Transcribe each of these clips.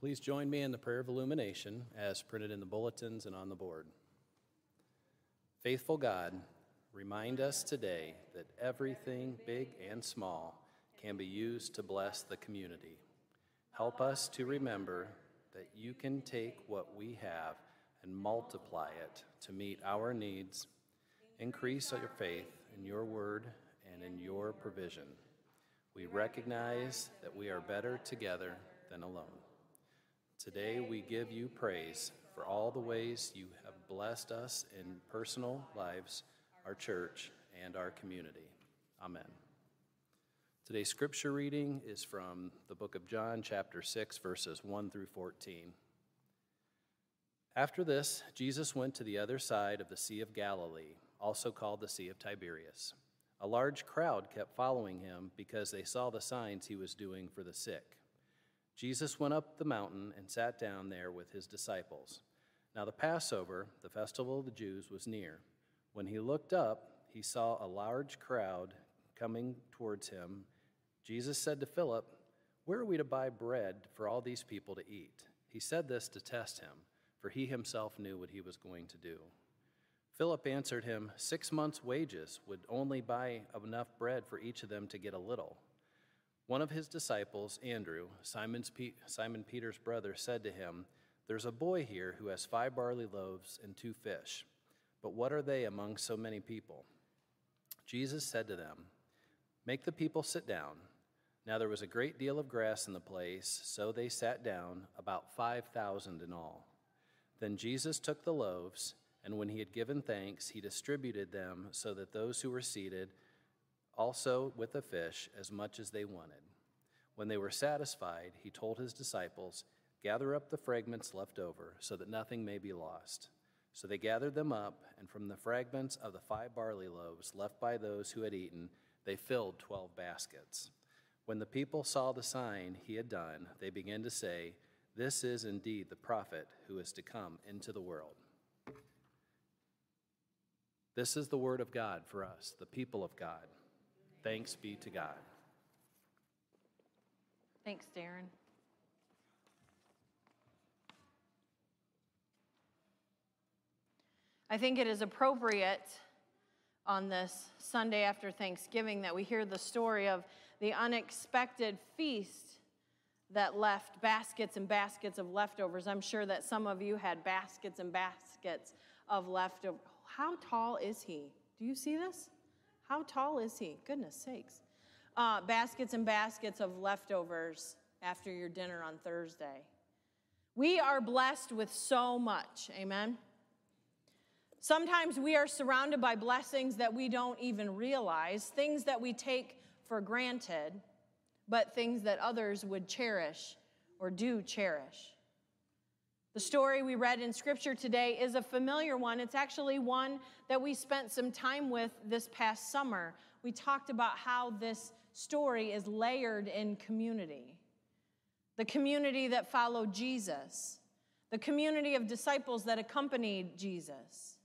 Please join me in the prayer of illumination as printed in the bulletins and on the board. Faithful God, remind us today that everything, big and small, can be used to bless the community. Help us to remember that you can take what we have and multiply it to meet our needs. Increase your faith in your word and in your provision. We recognize that we are better together than alone. Today we give you praise for all the ways you have blessed us in personal lives, our church, and our community. Amen. Today's scripture reading is from the book of John, chapter 6, verses 1 through 14. After this, Jesus went to the other side of the Sea of Galilee, also called the Sea of Tiberias. A large crowd kept following him because they saw the signs he was doing for the sick. Jesus went up the mountain and sat down there with his disciples. Now, the Passover, the festival of the Jews, was near. When he looked up, he saw a large crowd coming towards him. Jesus said to Philip, Where are we to buy bread for all these people to eat? He said this to test him, for he himself knew what he was going to do. Philip answered him, Six months' wages would only buy enough bread for each of them to get a little. One of his disciples, Andrew, Simon's Pe- Simon Peter's brother, said to him, There's a boy here who has five barley loaves and two fish, but what are they among so many people? Jesus said to them, Make the people sit down. Now there was a great deal of grass in the place, so they sat down, about 5,000 in all. Then Jesus took the loaves, and when he had given thanks, he distributed them so that those who were seated also with the fish as much as they wanted. When they were satisfied, he told his disciples, Gather up the fragments left over, so that nothing may be lost. So they gathered them up, and from the fragments of the five barley loaves left by those who had eaten, they filled twelve baskets. When the people saw the sign he had done, they began to say, This is indeed the prophet who is to come into the world. This is the word of God for us, the people of God. Thanks be to God. Thanks, Darren. I think it is appropriate on this Sunday after Thanksgiving that we hear the story of the unexpected feast that left baskets and baskets of leftovers. I'm sure that some of you had baskets and baskets of leftovers. How tall is he? Do you see this? How tall is he? Goodness sakes. Uh, baskets and baskets of leftovers after your dinner on Thursday. We are blessed with so much. Amen. Sometimes we are surrounded by blessings that we don't even realize, things that we take for granted, but things that others would cherish or do cherish. The story we read in Scripture today is a familiar one. It's actually one that we spent some time with this past summer. We talked about how this story is layered in community the community that followed Jesus, the community of disciples that accompanied Jesus.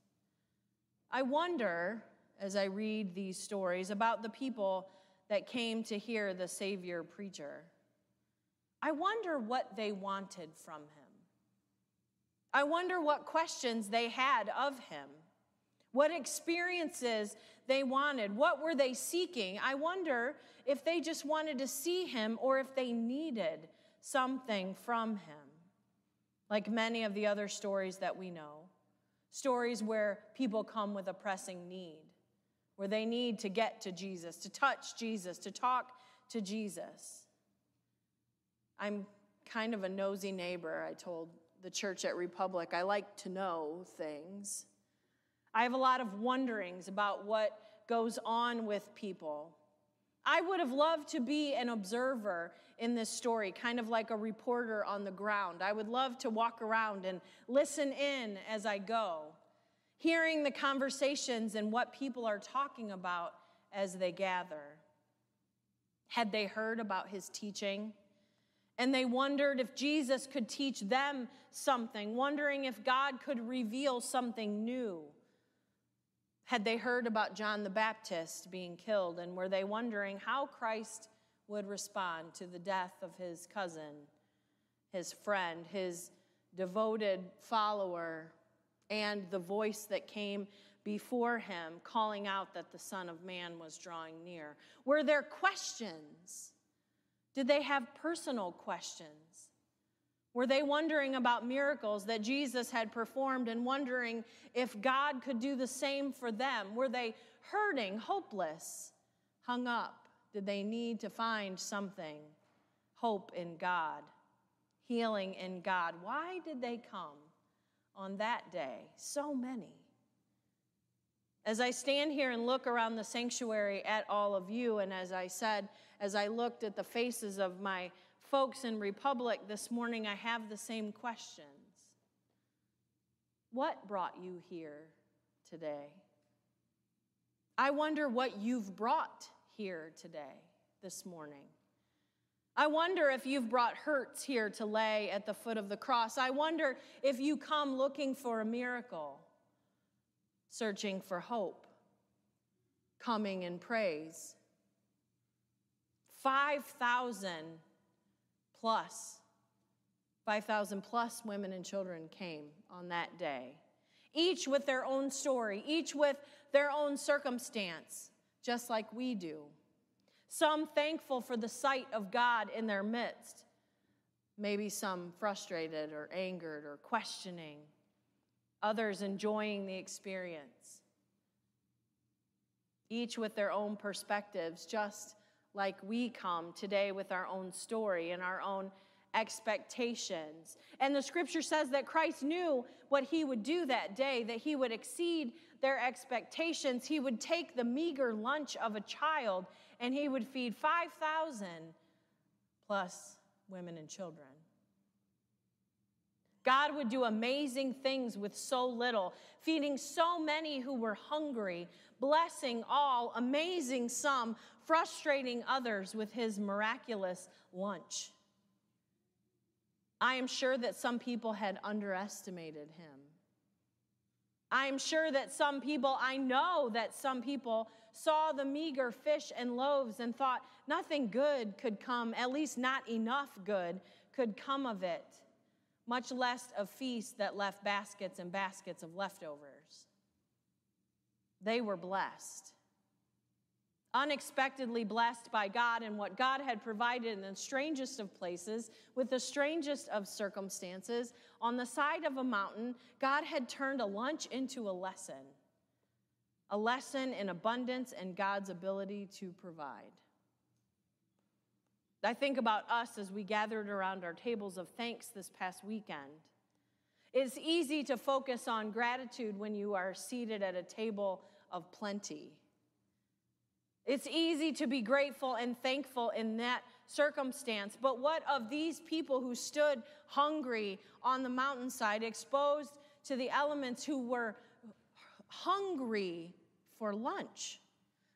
I wonder, as I read these stories, about the people that came to hear the Savior preacher. I wonder what they wanted from him. I wonder what questions they had of him, what experiences they wanted, what were they seeking. I wonder if they just wanted to see him or if they needed something from him. Like many of the other stories that we know, stories where people come with a pressing need, where they need to get to Jesus, to touch Jesus, to talk to Jesus. I'm kind of a nosy neighbor, I told the church at Republic. I like to know things. I have a lot of wonderings about what goes on with people. I would have loved to be an observer in this story, kind of like a reporter on the ground. I would love to walk around and listen in as I go, hearing the conversations and what people are talking about as they gather. Had they heard about his teaching? And they wondered if Jesus could teach them something, wondering if God could reveal something new. Had they heard about John the Baptist being killed, and were they wondering how Christ would respond to the death of his cousin his friend, his devoted follower, and the voice that came before him, calling out that the Son of Man was drawing near? Were there questions? Did they have personal questions? Were they wondering about miracles that Jesus had performed and wondering if God could do the same for them? Were they hurting, hopeless, hung up? Did they need to find something? Hope in God, healing in God. Why did they come on that day? So many. As I stand here and look around the sanctuary at all of you, and as I said, as I looked at the faces of my folks in Republic this morning, I have the same questions. What brought you here today? I wonder what you've brought here today, this morning. I wonder if you've brought hurts here to lay at the foot of the cross. I wonder if you come looking for a miracle, searching for hope, coming in praise. 5,000 plus, 5,000 plus women and children came on that day, each with their own story, each with their own circumstance, just like we do. Some thankful for the sight of God in their midst, maybe some frustrated or angered or questioning, others enjoying the experience. Each with their own perspectives, just like we come today with our own story and our own expectations. And the scripture says that Christ knew what he would do that day, that he would exceed their expectations. He would take the meager lunch of a child and he would feed 5,000 plus women and children. God would do amazing things with so little, feeding so many who were hungry, blessing all, amazing some, frustrating others with his miraculous lunch. I am sure that some people had underestimated him. I am sure that some people, I know that some people saw the meager fish and loaves and thought nothing good could come, at least not enough good could come of it, much less a feast that left baskets and baskets of leftovers. They were blessed unexpectedly blessed by God and what God had provided in the strangest of places, with the strangest of circumstances. On the side of a mountain, God had turned a lunch into a lesson, a lesson in abundance and God's ability to provide. I think about us as we gathered around our tables of thanks this past weekend. It's easy to focus on gratitude when you are seated at a table of plenty. It's easy to be grateful and thankful in that circumstance. But what of these people who stood hungry on the mountainside, exposed to the elements, who were hungry for lunch?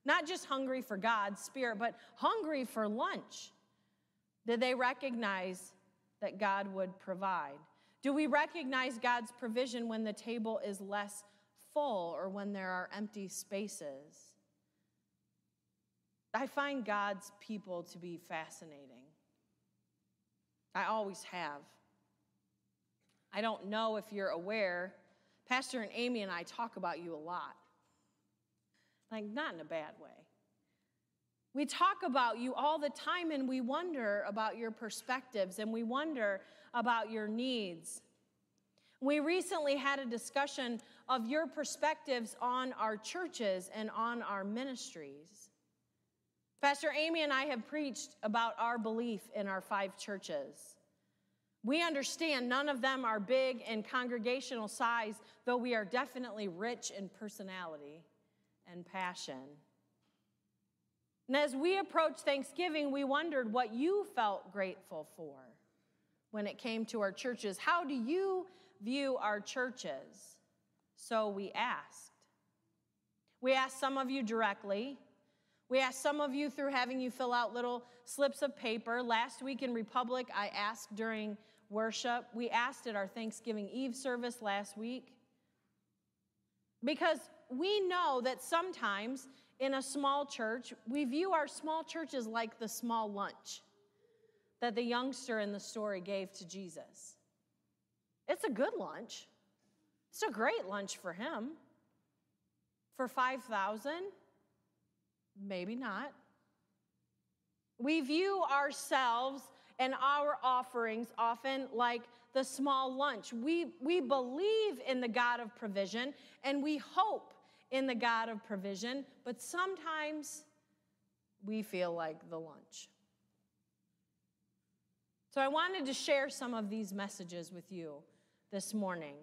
Not just hungry for God's Spirit, but hungry for lunch. Did they recognize that God would provide? Do we recognize God's provision when the table is less full or when there are empty spaces? I find God's people to be fascinating. I always have. I don't know if you're aware, Pastor and Amy and I talk about you a lot. Like, not in a bad way. We talk about you all the time and we wonder about your perspectives and we wonder about your needs. We recently had a discussion of your perspectives on our churches and on our ministries. Pastor Amy and I have preached about our belief in our five churches. We understand none of them are big in congregational size, though we are definitely rich in personality and passion. And as we approach Thanksgiving, we wondered what you felt grateful for when it came to our churches. How do you view our churches? So we asked. We asked some of you directly, we asked some of you through having you fill out little slips of paper. Last week in Republic, I asked during worship. We asked at our Thanksgiving Eve service last week. Because we know that sometimes in a small church, we view our small churches like the small lunch. that the youngster in the story gave to Jesus. It's a good lunch. It's a great lunch for him. For 5,000, maybe not. We view ourselves and our offerings often like the small lunch. We, we believe in the God of provision and we hope in the God of provision, but sometimes we feel like the lunch. So I wanted to share some of these messages with you this morning.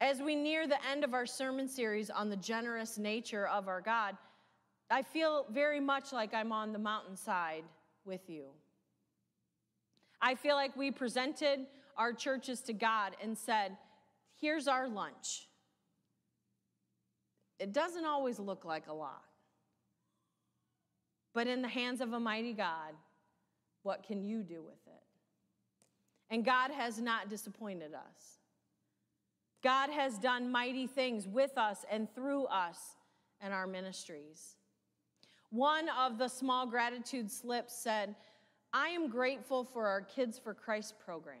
As we near the end of our sermon series on the generous nature of our God, I feel very much like I'm on the mountainside with you. I feel like we presented our churches to God and said, Here's our lunch. It doesn't always look like a lot. But in the hands of a mighty God, what can you do with it? And God has not disappointed us. God has done mighty things with us and through us and our ministries. One of the small gratitude slips said, I am grateful for our Kids for Christ program.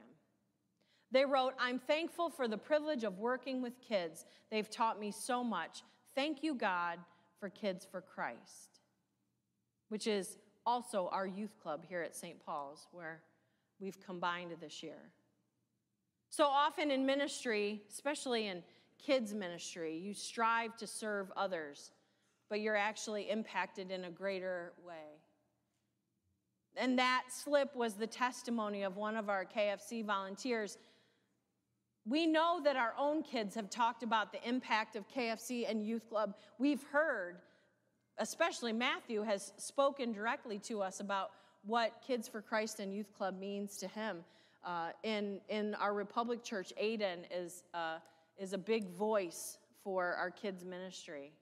They wrote, I'm thankful for the privilege of working with kids. They've taught me so much. Thank you, God, for Kids for Christ, which is also our youth club here at St. Paul's, where we've combined this year. So often in ministry, especially in kids' ministry, you strive to serve others but you're actually impacted in a greater way. And that slip was the testimony of one of our KFC volunteers. We know that our own kids have talked about the impact of KFC and Youth Club. We've heard, especially Matthew has spoken directly to us about what Kids for Christ and Youth Club means to him. Uh, in, in our Republic Church, Aiden is, uh, is a big voice for our kids' ministry.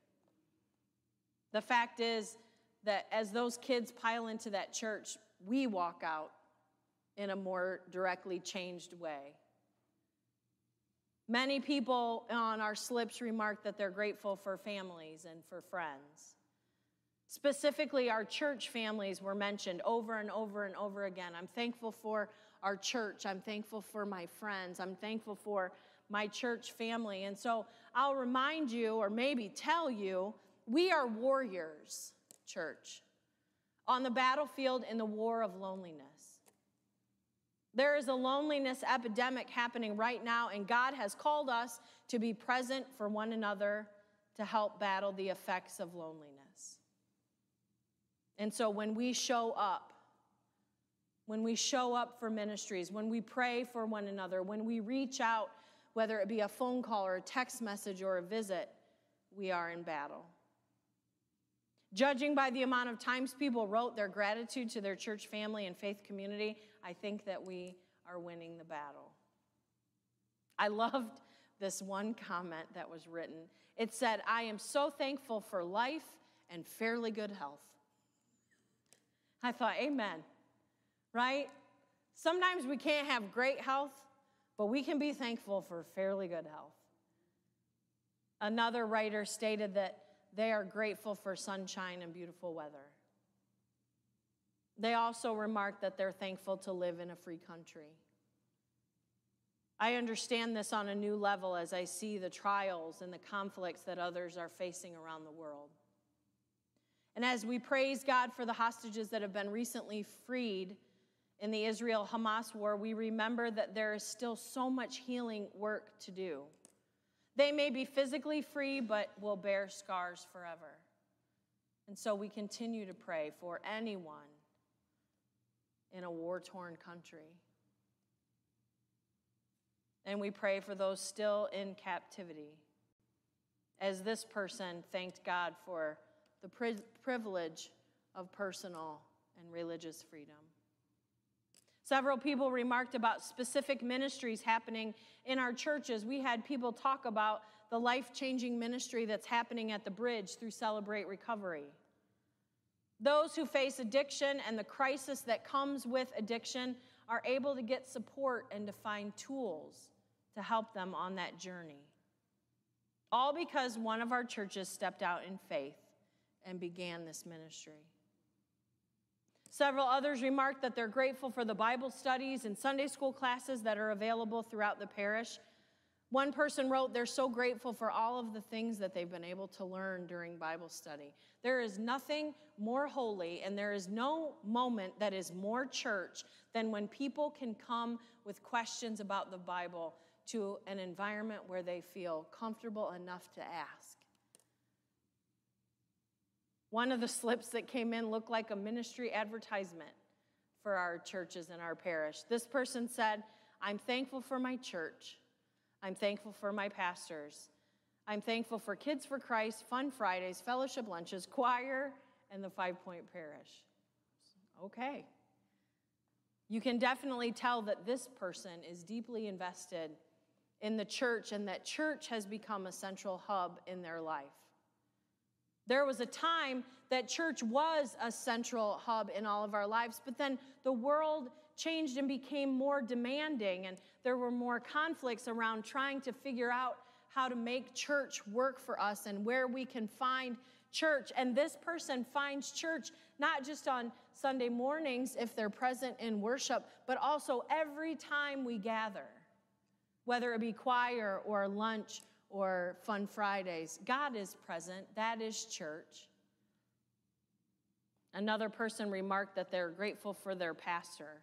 The fact is that as those kids pile into that church, we walk out in a more directly changed way. Many people on our slips remark that they're grateful for families and for friends. Specifically, our church families were mentioned over and over and over again. I'm thankful for our church. I'm thankful for my friends. I'm thankful for my church family. And so I'll remind you, or maybe tell you, we are warriors, church, on the battlefield in the war of loneliness. There is a loneliness epidemic happening right now, and God has called us to be present for one another to help battle the effects of loneliness. And so when we show up, when we show up for ministries, when we pray for one another, when we reach out, whether it be a phone call or a text message or a visit, we are in battle. Judging by the amount of times people wrote their gratitude to their church family and faith community, I think that we are winning the battle. I loved this one comment that was written. It said, I am so thankful for life and fairly good health. I thought, Amen, right? Sometimes we can't have great health, but we can be thankful for fairly good health. Another writer stated that they are grateful for sunshine and beautiful weather. They also remark that they're thankful to live in a free country. I understand this on a new level as I see the trials and the conflicts that others are facing around the world. And as we praise God for the hostages that have been recently freed in the Israel Hamas war, we remember that there is still so much healing work to do. They may be physically free, but will bear scars forever. And so we continue to pray for anyone in a war torn country. And we pray for those still in captivity. As this person thanked God for the pri- privilege of personal and religious freedom. Several people remarked about specific ministries happening in our churches. We had people talk about the life changing ministry that's happening at the bridge through Celebrate Recovery. Those who face addiction and the crisis that comes with addiction are able to get support and to find tools to help them on that journey. All because one of our churches stepped out in faith and began this ministry. Several others remarked that they're grateful for the Bible studies and Sunday school classes that are available throughout the parish. One person wrote, They're so grateful for all of the things that they've been able to learn during Bible study. There is nothing more holy, and there is no moment that is more church than when people can come with questions about the Bible to an environment where they feel comfortable enough to ask. One of the slips that came in looked like a ministry advertisement for our churches and our parish. This person said, I'm thankful for my church. I'm thankful for my pastors. I'm thankful for Kids for Christ, Fun Fridays, fellowship lunches, choir, and the Five Point Parish. Okay. You can definitely tell that this person is deeply invested in the church and that church has become a central hub in their life. There was a time that church was a central hub in all of our lives, but then the world changed and became more demanding, and there were more conflicts around trying to figure out how to make church work for us and where we can find church. And this person finds church not just on Sunday mornings if they're present in worship, but also every time we gather, whether it be choir or lunch or Fun Fridays. God is present, that is church. Another person remarked that they're grateful for their pastor.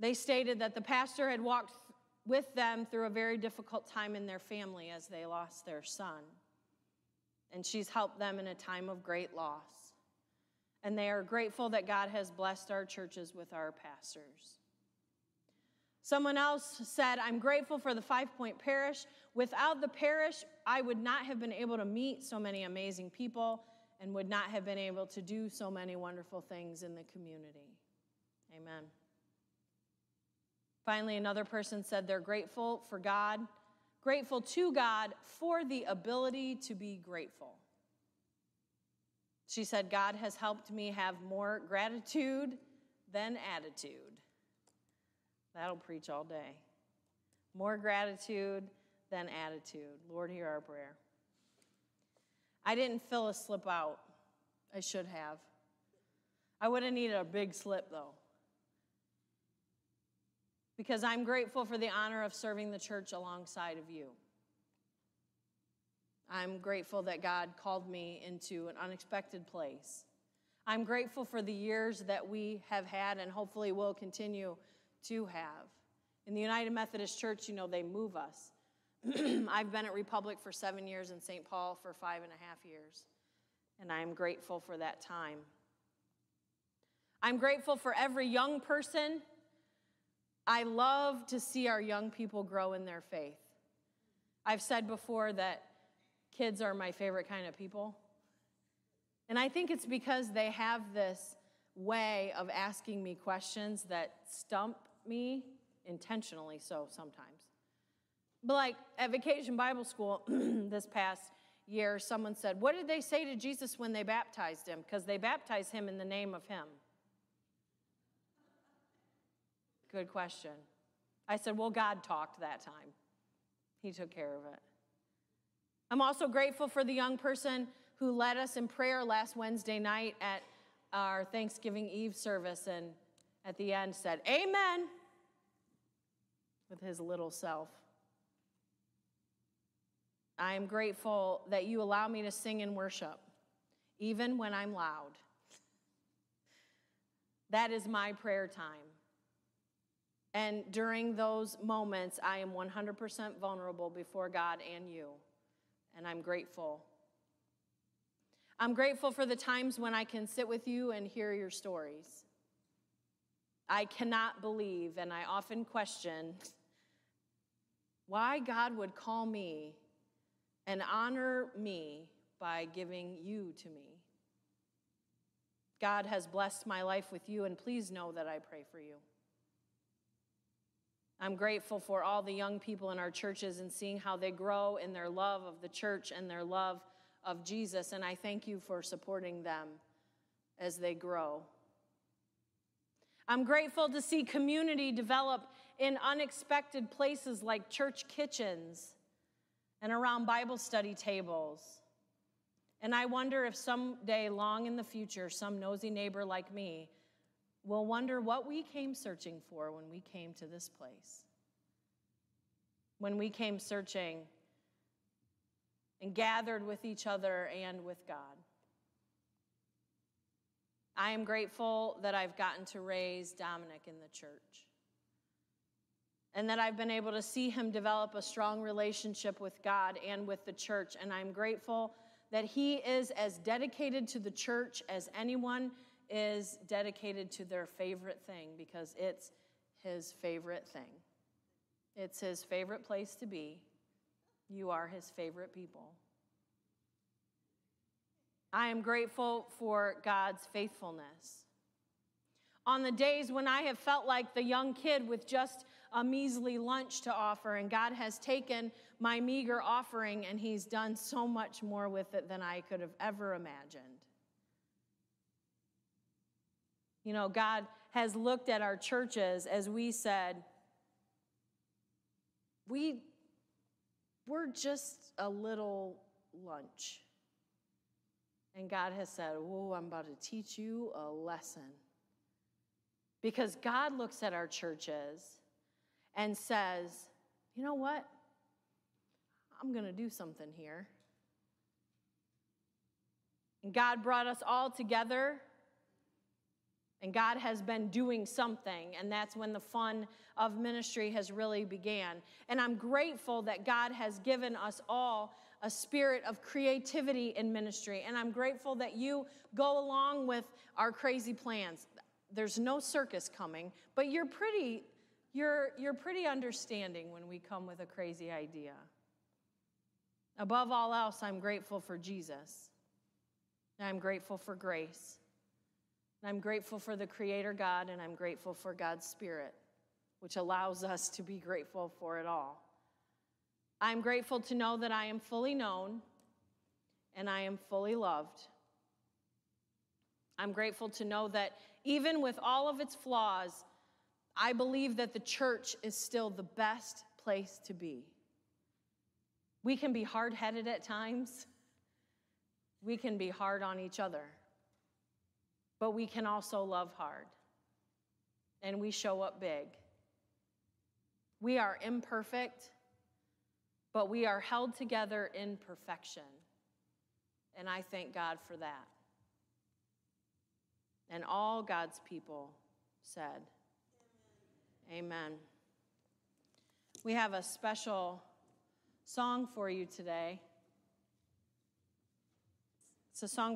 They stated that the pastor had walked with them through a very difficult time in their family as they lost their son. And she's helped them in a time of great loss. And they are grateful that God has blessed our churches with our pastors. Someone else said, I'm grateful for the Five Point Parish. Without the parish, I would not have been able to meet so many amazing people and would not have been able to do so many wonderful things in the community. Amen. Finally, another person said they're grateful for God, grateful to God for the ability to be grateful. She said, God has helped me have more gratitude than attitude. That'll preach all day. More gratitude than attitude. Lord, hear our prayer. I didn't fill a slip out. I should have. I would have needed a big slip, though because I'm grateful for the honor of serving the church alongside of you. I'm grateful that God called me into an unexpected place. I'm grateful for the years that we have had and hopefully will continue to have. In the United Methodist Church, you know, they move us. I've been at Republic for seven years and St. Paul for five and a half years, and I am grateful for that time. I'm grateful for every young person I love to see our young people grow in their faith. I've said before that kids are my favorite kind of people. And I think it's because they have this way of asking me questions that stump me, intentionally so sometimes. But like at Vacation Bible School this past year, someone said, What did they say to Jesus when they baptized him? Because they baptized him in the name of him. Good question. I said, Well, God talked that time. He took care of it. I'm also grateful for the young person who led us in prayer last Wednesday night at our Thanksgiving Eve service and at the end said, Amen, with his little self. I am grateful that you allow me to sing in worship, even when I'm loud. That is my prayer time. And during those moments, I am 100% vulnerable before God and you. And I'm grateful. I'm grateful for the times when I can sit with you and hear your stories. I cannot believe, and I often question why God would call me and honor me by giving you to me. God has blessed my life with you, and please know that I pray for you. I'm grateful for all the young people in our churches and seeing how they grow in their love of the church and their love of Jesus. And I thank you for supporting them as they grow. I'm grateful to see community develop in unexpected places like church kitchens and around Bible study tables. And I wonder if someday, long in the future, some nosy neighbor like me will wonder what we came searching for when we came to this place. When we came searching and gathered with each other and with God. I am grateful that I've gotten to raise Dominic in the church and that I've been able to see him develop a strong relationship with God and with the church. And I'm grateful that he is as dedicated to the church as anyone is dedicated to their favorite thing because it's his favorite thing. It's his favorite place to be. You are his favorite people. I am grateful for God's faithfulness. On the days when I have felt like the young kid with just a measly lunch to offer, and God has taken my meager offering and He's done so much more with it than I could have ever imagined. You know, God has looked at our churches as we said, we, we're just a little lunch. And God has said, Oh, I'm about to teach you a lesson. Because God looks at our churches and says, You know what? I'm going to do something here. And God brought us all together, and God has been doing something, and that's when the fun of ministry has really began. And I'm grateful that God has given us all a spirit of creativity in ministry, and I'm grateful that you go along with our crazy plans. There's no circus coming, but you're pretty you're, you're pretty understanding when we come with a crazy idea. Above all else, I'm grateful for Jesus. And I'm grateful for grace. And I'm grateful for the Creator God, and I'm grateful for God's Spirit, which allows us to be grateful for it all. I'm grateful to know that I am fully known and I am fully loved. I'm grateful to know that even with all of its flaws, I believe that the church is still the best place to be. We can be hard headed at times, we can be hard on each other, but we can also love hard. And we show up big. We are imperfect, but we are held together in perfection. And I thank God for that. And all God's people said, Amen. We have a special song for you today. It's a song